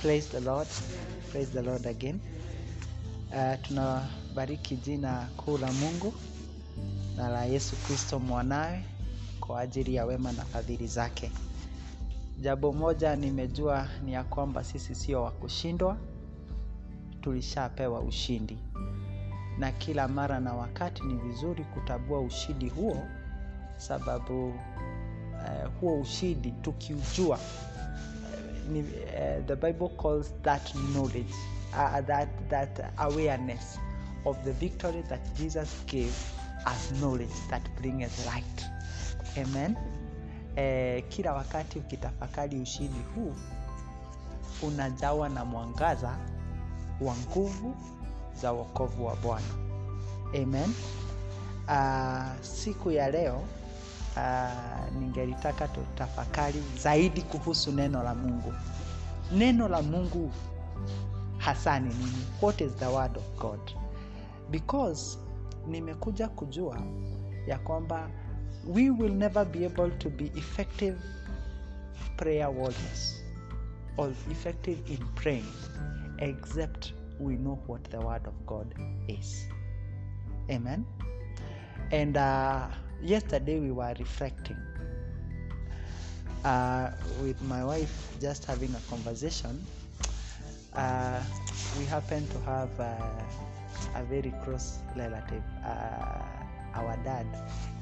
Praise the Lord. Praise the Lord again. Uh, tunabariki jina kuu la Mungu na la Yesu Kristo mwanawe kwa ajili ya wema na fadhili zake. Jambo moja nimejua ni ya kwamba sisi sio wa kushindwa, tulishapewa ushindi, na kila mara na wakati ni vizuri kutambua ushindi huo, sababu uh, huo ushindi tukiujua ni, uh, the Bible calls that knowledge, uh, that, that awareness of the victory that Jesus gave as knowledge that bringeth light. Amen. Eh, kila wakati ukitafakari ushindi huu unajawa na mwangaza wa nguvu za wokovu wa Bwana. Amen. Uh, siku ya leo uh, ningelitaka tutafakari zaidi kuhusu neno la Mungu. Neno la Mungu hasa ni nini? What is the word of God? Because nimekuja kujua ya kwamba we will never be able to be effective prayer warriors or effective in praying except we know what the word of God is. Amen. And uh, yesterday we were reflecting uh, with my wife, just having a conversation. Uh, we happen to have uh, a very close relative. Uh, our dad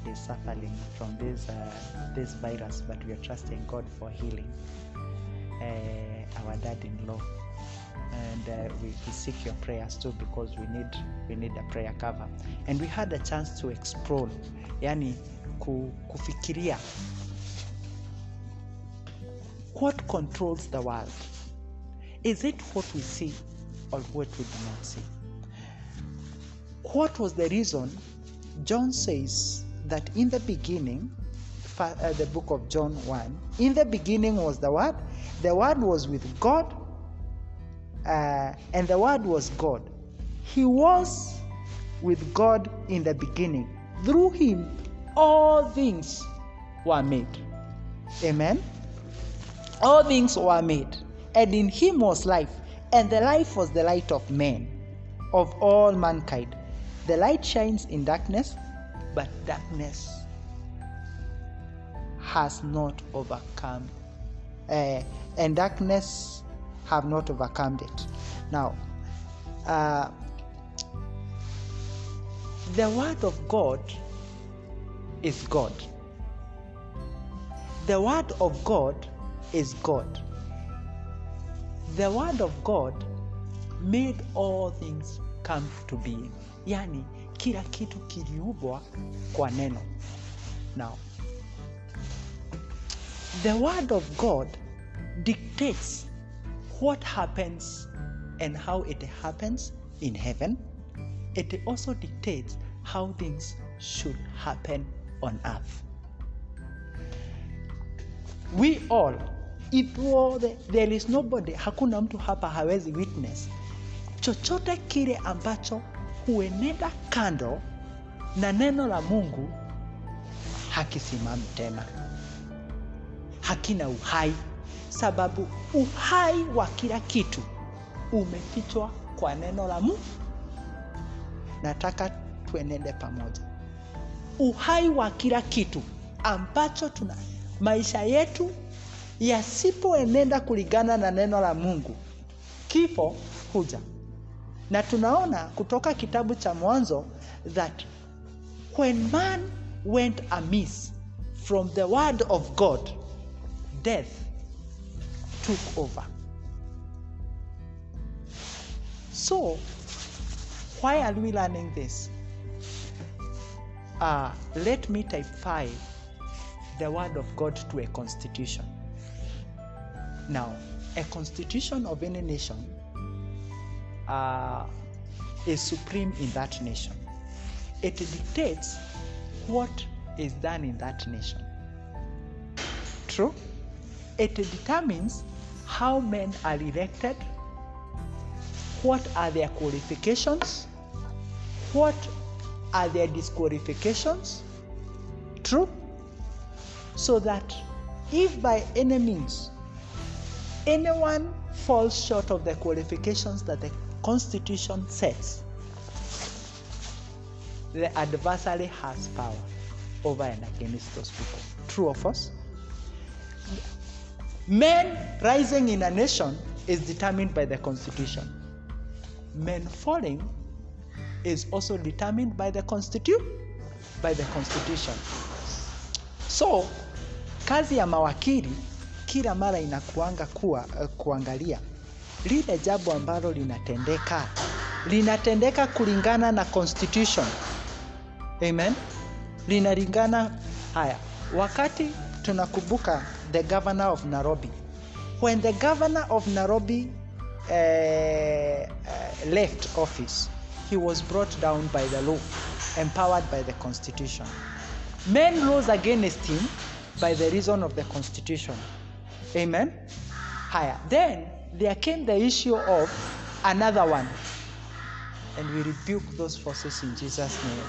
is suffering from this uh, this virus, but we are trusting God for healing. Uh, our dad-in-law, and uh, we, we seek your prayers too because we need we need a prayer cover. And we had a chance to explore, yani ku, kufikiria what controls the world. Is it what we see or what we do not see? What was the reason John says that in the beginning, uh, the book of John 1, in the beginning was the Word, the Word was with God, uh, and the Word was God. He was with God in the beginning. Through Him, all things were made. Amen. All things were made, and in Him was life, and the life was the light of men, of all mankind. The light shines in darkness, but darkness has not overcome, uh, and darkness have not overcome it. Now, uh, the Word of God is God. The Word of God is God. The Word of God made all things come to being. Yani kila kitu kiliumbwa kwa neno. Now, the Word of God dictates what happens and how it happens in heaven. It also dictates how things should happen on earth. We all if the, there is nobody, hakuna mtu hapa hawezi witness chochote kile ambacho huenenda kando na neno la Mungu hakisimami tena, hakina uhai, sababu uhai wa kila kitu umefichwa kwa neno la Mungu. Nataka tuenende pamoja. Uhai wa kila kitu ambacho tuna maisha yetu yasipoenenda kulingana na neno la Mungu, kifo huja. Na tunaona kutoka kitabu cha Mwanzo that when man went amiss from the word of God, death took over. So, why are we learning this? Uh, let me typify the word of God to a constitution. Now, a constitution of any nation uh, is supreme in that nation. It dictates what is done in that nation. True? It determines how men are elected, what are their qualifications, what are their disqualifications. True? So that if by any means anyone falls short of the qualifications that the constitution sets the adversary has power over and against those people true or false men rising in a nation is determined by the constitution. Men falling is also determined by the constitution by the constitution. So kazi ya mawakili kila mara inakuanga kuwa uh, kuangalia lile jambo ambalo linatendeka. Linatendeka kulingana na constitution. Amen? Linalingana haya wakati tunakumbuka the governor of nairobi. When the governor of nairobi uh, uh, left office he was brought down by the law empowered by the constitution. Men rose against him by the reason of the constitution. Amen? Higher. then there came the issue of another one. And we rebuke those forces in jesus name.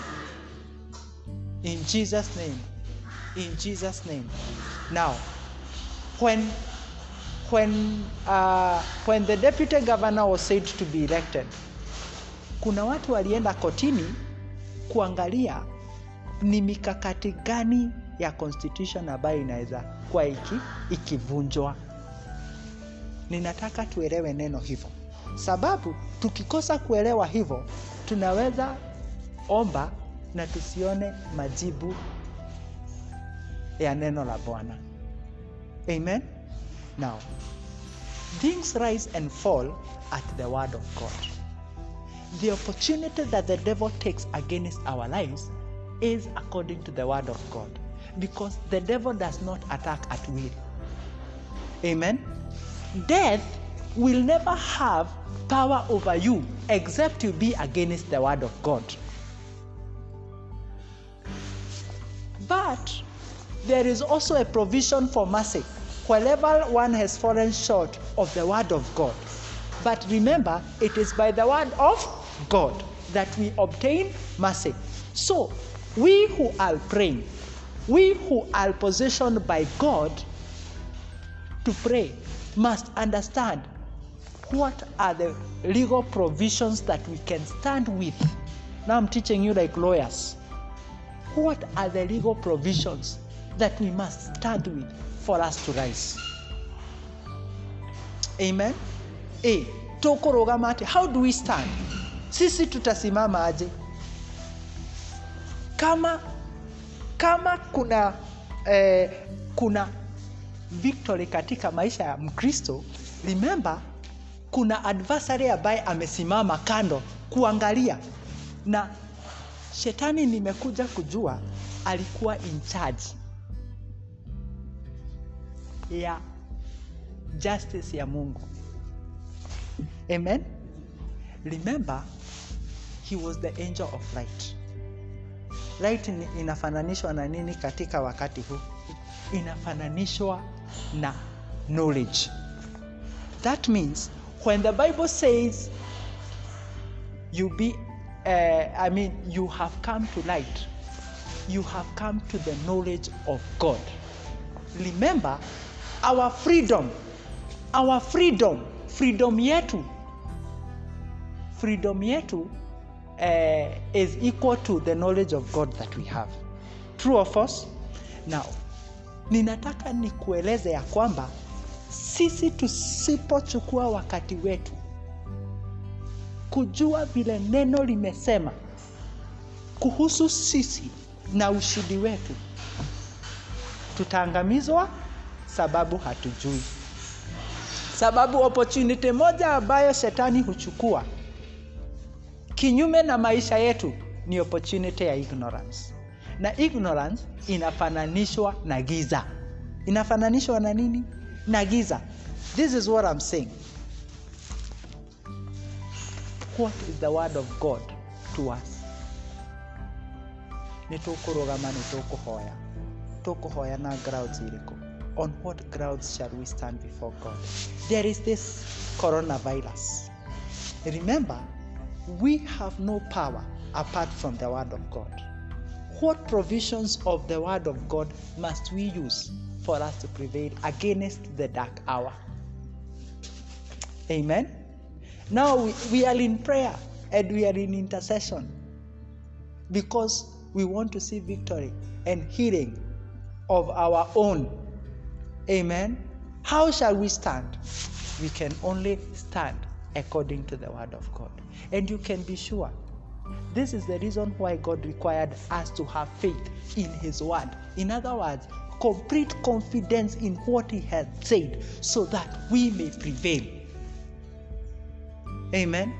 In jesus name. In jesus name. Now when when uh, when the deputy governor was said to be elected kuna watu walienda kotini kuangalia ni mikakati gani ya constitution ambayo inaweza kuwa iki, ikivunjwa. Ninataka tuelewe neno hivyo. Sababu tukikosa kuelewa hivyo tunaweza omba na tusione majibu ya neno la bwana amen. Now things rise and fall at the word of god. The opportunity that the devil takes against our lives is according to the word of god. Because the devil does not attack at will. Amen. Death will never have power over you except you be against the word of god. But there is also a provision for mercy wherever one has fallen short of the word of God. But remember, it is by the word of God that we obtain mercy. So, we who are praying, we who are positioned by God to pray, must understand what are the legal provisions that we can stand with. Now, I'm teaching you like lawyers. What are the legal provisions that we must stand with for us to rise? Amen. e tukurugama ati how do we stand? Sisi tutasimama aje? Kama kama kuna eh, kuna victory katika maisha ya Mkristo, remember kuna adversary ambaye amesimama kando kuangalia na shetani nimekuja kujua alikuwa in charge ya justice ya mungu. Amen. Remember he was the angel of light. Light ni- inafananishwa na nini katika wakati huu? Inafananishwa na knowledge. That means when the bible says you be uh, i mean you have come to light you have come to the knowledge of god. Remember our freedom. Our freedom. Freedom yetu. Freedom yetu uh, is equal to the knowledge of god that we have. True or false? Now ninataka nikueleze ya kwamba sisi tusipochukua wakati wetu kujua vile neno limesema kuhusu sisi na ushindi wetu tutaangamizwa sababu hatujui. Sababu opportunity moja ambayo shetani huchukua kinyume na maisha yetu ni opportunity ya ignorance. Na ignorance inafananishwa na giza. Inafananishwa na nini? Na giza. This is what i'm saying. What is the word of god to us? Nä tå kå rå gama nä tå kå hoya tå kå hoya na grounds irĩkũ on what grounds shall we stand before god there is this coronavirus remember we have no power apart from the word of god what provisions of the word of God must we use for us to prevail against the dark hour? Amen. Now we, we are in prayer and we are in intercession because we want to see victory and healing of our own. Amen. How shall we stand? We can only stand according to the word of God. And you can be sure this is the reason why God required us to have faith in His word. In other words, complete confidence in what He has said so that we may prevail. Amen.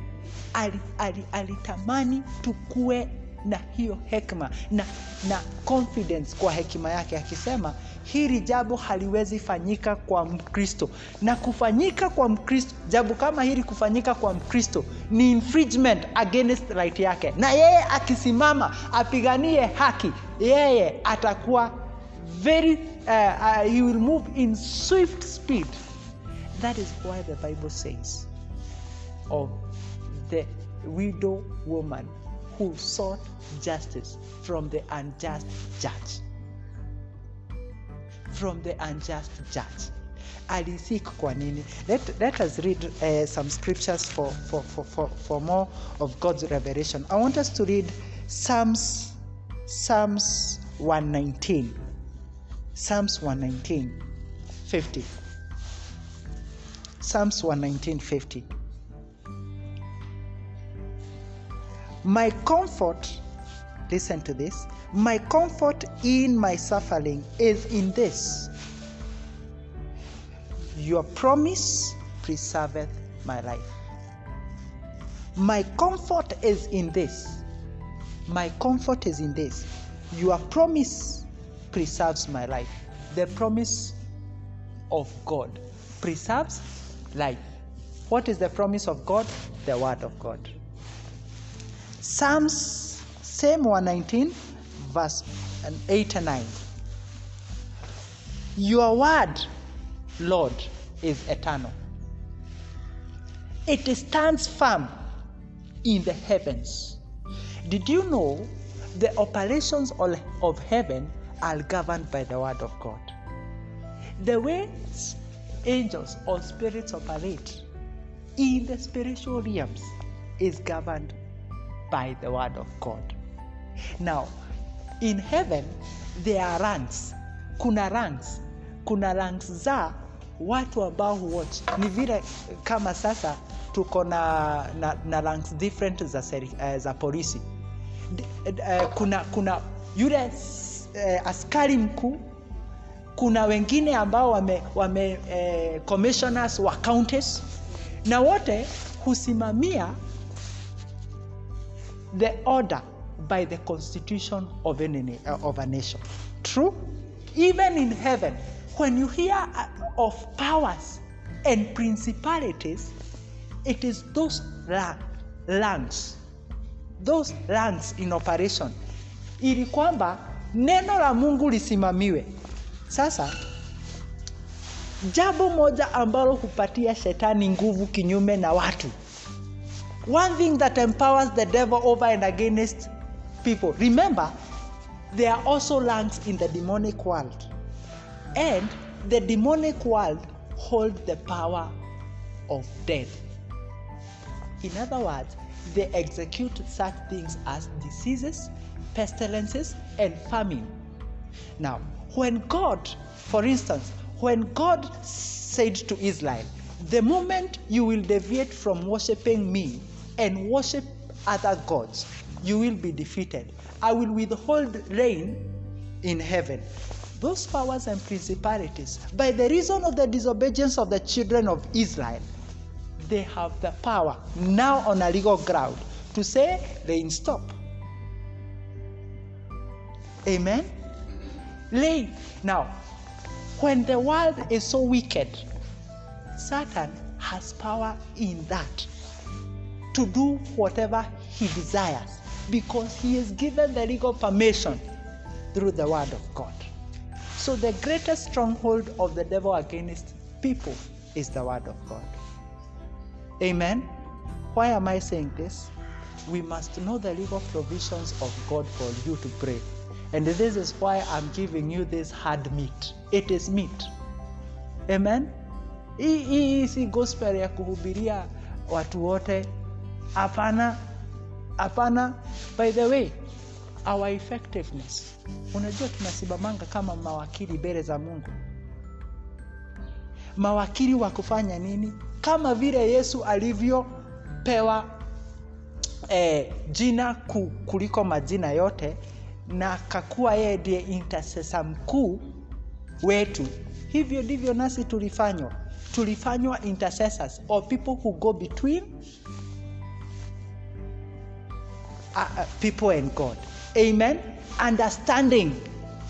Ali- ali- Alitamani tukue na hiyo hekima na, na confidence kwa hekima yake akisema hili jambo haliwezi fanyika kwa mkristo. Na kufanyika kwa mkristo jambo kama hili kufanyika kwa mkristo ni infringement against right yake. Na yeye akisimama apiganie haki yeye atakuwa very uh, uh, he will move in swift speed. That is why the bible says of the widow woman who sought justice from the unjust judge. From the unjust judge. Alisik kwa? Let, let us read uh, some scriptures for, for, for, for, for more of God's revelation. I want us to read Psalms, Psalms 119. Psalms 119, 50. Psalms 119, 50. My comfort, listen to this, my comfort in my suffering is in this. Your promise preserveth my life. My comfort is in this. My comfort is in this. Your promise preserves my life. The promise of God preserves life. What is the promise of God? The word of God. Psalms, same 119, verse 8 and 9. Your word, Lord, is eternal. It stands firm in the heavens. Did you know the operations of heaven are governed by the word of God? The way angels or spirits operate in the spiritual realms is governed by the word of God. Now, in heaven there are ranks. Kuna ranks. Kuna ranks za watu ambao huwatch. Ni vile kama sasa tuko na, na, na ranks different za, seri, uh, za polisi. Uh, kuna kuna yule uh, askari mkuu kuna wengine ambao wame, wame eh, commissioners wa counties na wote husimamia the order by the constitution of, any, uh, of a nation. True? Even in heaven, when you hear uh, of powers and principalities, it is those ranks, those ranks in operation, ili kwamba neno la Mungu lisimamiwe. Sasa jambo moja ambalo hupatia shetani nguvu kinyume na watu one thing that empowers the devil over and against people. Remember, there are also ranks in the demonic world. And the demonic world holds the power of death. In other words, they execute such things as diseases, pestilences, and famine. Now, when God, for instance, when God said to Israel, the moment you will deviate from worshiping me and worship other gods, you will be defeated. I will withhold rain in heaven. Those powers and principalities, by the reason of the disobedience of the children of Israel, they have the power now on a legal ground to say rain stop. Amen? Rain. Now, when the world is so wicked, Satan has power in that to do whatever he desires because he is given the legal permission through the word of God. So the greatest stronghold of the devil against people is the word of God. Amen. Why am I saying this? We must know the legal provisions of God for you to pray. and this is why i'm giving you this hard meat it is meat amen hii si gospel ya kuhubiria watu wote hapana hapana. By the way our effectiveness. Unajua tunasimamanga kama mawakili mbele za mungu. Mawakili wa kufanya nini? Kama vile yesu alivyopewa eh, jina ku, kuliko majina yote na kakuwa yeye ndiye intercessor mkuu wetu. Hivyo ndivyo nasi tulifanywa. Tulifanywa intercessors or people who go between uh, uh, people and god. Amen? Understanding.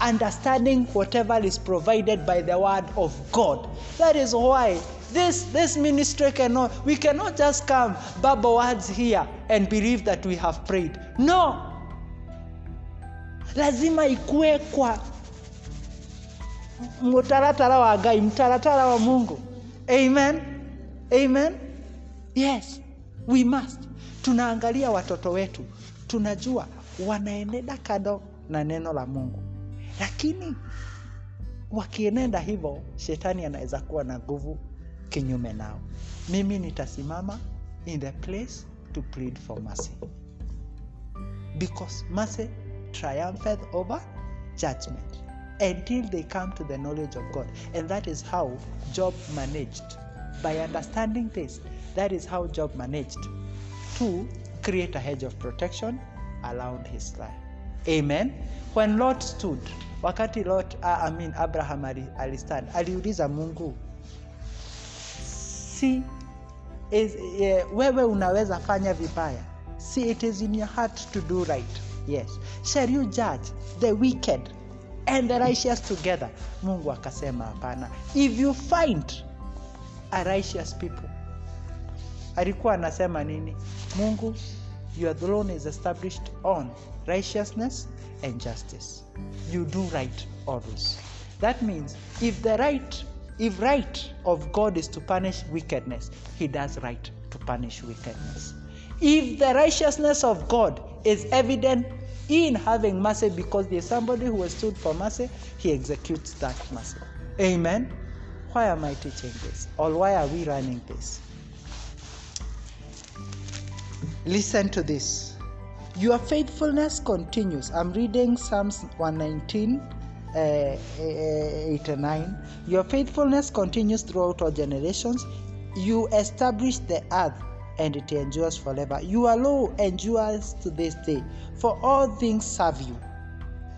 Understanding whatever is provided by the word of god. That is why this this ministry cannot we cannot just come bubble words here and believe that we have prayed. No. Lazima ikue kwa mutaratara wa gai mtaratara wa mungu. Amen? Amen? Yes. We must. Tunaangalia watoto wetu tunajua wanaenenda kando na neno la mungu. Lakini wakienenda hivyo shetani anaweza kuwa na nguvu kinyume nao. Mimi nitasimama in the place to plead for mercy. Because mercy triumpheth over judgment until they come to the knowledge of god. And that is how job managed. By understanding this that is how job managed. To create a hedge of protection around his life. Amen. When lot stood wakati lot uh, I mean abraham alistand aliuliza mungu si is, uh, wewe unaweza fanya vibaya? See it is in your heart to do right? Yes. Shall you judge the wicked and the righteous together? Mungu akasema hapana. If you find a righteous people alikuwa anasema nini? Mungu your throne is established on righteousness and justice. You do right always. That means if the right if right of god is to punish wickedness he does right to punish wickedness. If the righteousness of god is evident in having mercy because there's somebody who has stood for mercy he executes that mercy. Amen? Why am i teaching this? Or why are we running this Listen to this. Your faithfulness continues. I'm reading Psalms 119, uh, uh, 8 and 9. Your faithfulness continues throughout all generations. You establish the earth and it endures forever. Your law endures to this day, for all things serve you.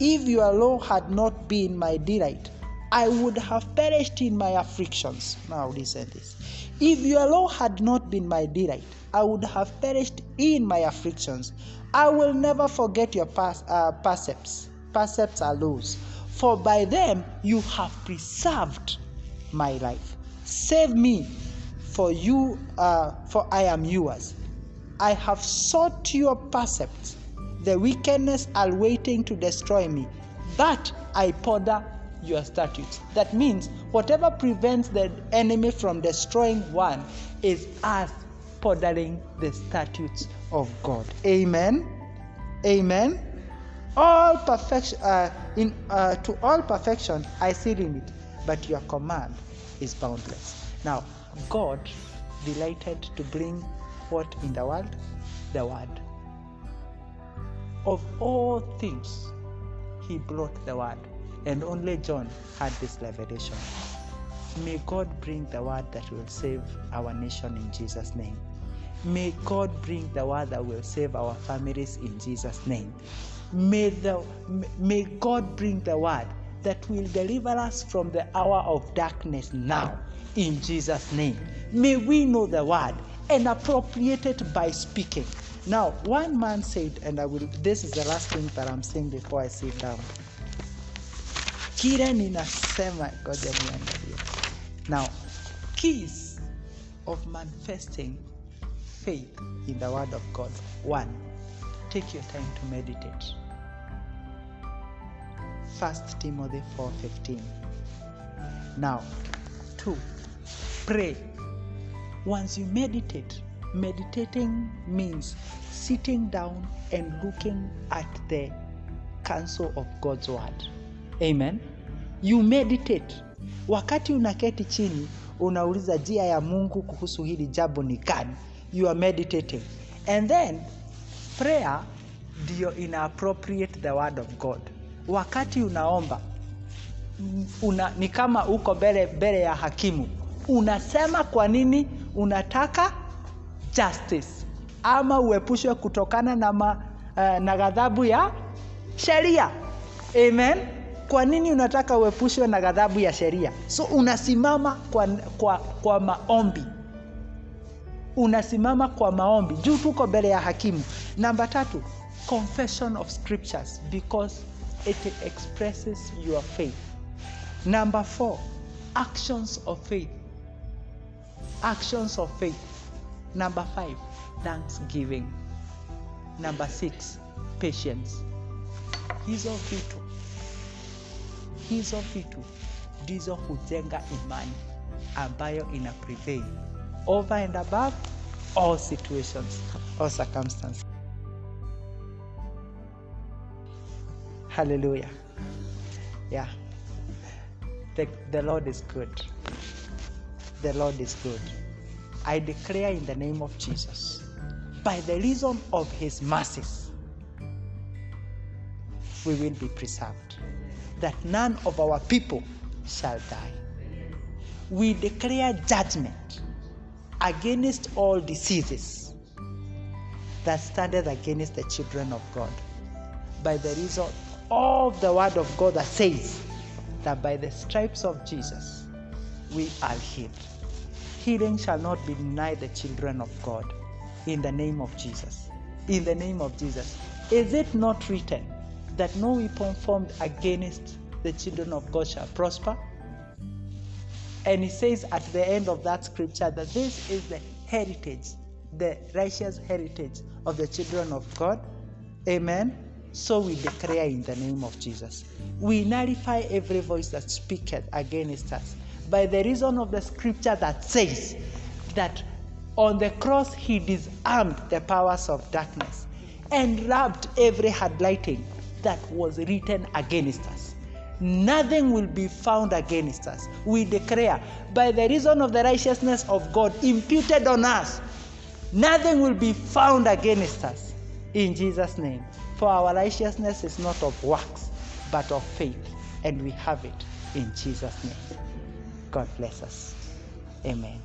If your law had not been my delight, I would have perished in my afflictions. Now listen this. If your law had not been my delight, I would have perished in my afflictions. I will never forget your pas- uh, precepts. Are laws, for by them you have preserved my life. Save me, for you, uh, for I am yours. I have sought your precepts. The wickedness are waiting to destroy me, but I ponder your statutes. That means whatever prevents the enemy from destroying one is us pondering the statutes of God. Amen. Amen. All perfection, uh, in uh, to all perfection, I see limit, but your command is boundless. Now, God delighted to bring what in the world? The word. Of all things, He brought the word, and only John had this revelation. May God bring the word that will save our nation in Jesus' name. May God bring the word that will save our families in Jesus' name. May, the, may God bring the word that will deliver us from the hour of darkness now in Jesus' name. May we know the word and appropriate it by speaking. Now, one man said, and I will this is the last thing that I'm saying before I sit down. Kile ninasema ngoja niangalie. Now, keys of manifesting faith in the word of God. One, take your time to meditate. First Timothy 4:15. Now, two, pray. Once you meditate, meditating means sitting down and looking at the counsel of God's word. Amen. You meditate. Wakati unaketi chini unauliza njia ya Mungu kuhusu hili jambo ni gani? You are meditating. And then prayer ndio ina appropriate the word of God. Wakati unaomba una, ni kama uko mbele ya hakimu, unasema kwa nini unataka justice ama uepushwe kutokana na, uh, na ghadhabu ya sheria. Amen. Kwa nini unataka uepushwe na ghadhabu ya sheria? So unasimama kwa, kwa, kwa maombi unasimama kwa maombi juu tuko mbele ya hakimu. Namba tatu, confession of scriptures because it expresses your faith. Number four, actions of faith. Actions of faith. Number five, thanksgiving. Number six, patience. Hizo vitu hizo vitu ndizo hujenga imani ambayo ina prevail over and above all situations or circumstances. Hallelujah. Yeah. The, the Lord is good. The Lord is good. I declare in the name of Jesus, by the reason of his mercies, we will be preserved, that none of our people shall die. We declare judgment against all diseases that standeth against the children of God, by the reason of the word of God that says that by the stripes of Jesus we are healed. Healing shall not be denied the children of God in the name of Jesus. In the name of Jesus. Is it not written that no weapon formed against the children of God shall prosper? And he says at the end of that scripture that this is the heritage, the righteous heritage of the children of God. Amen. So we declare in the name of Jesus. We nullify every voice that speaketh against us by the reason of the scripture that says that on the cross he disarmed the powers of darkness and rubbed every hard lighting that was written against us. Nothing will be found against us. We declare, by the reason of the righteousness of God imputed on us, nothing will be found against us. In Jesus' name. For our righteousness is not of works, but of faith, and we have it in Jesus' name. God bless us. Amen.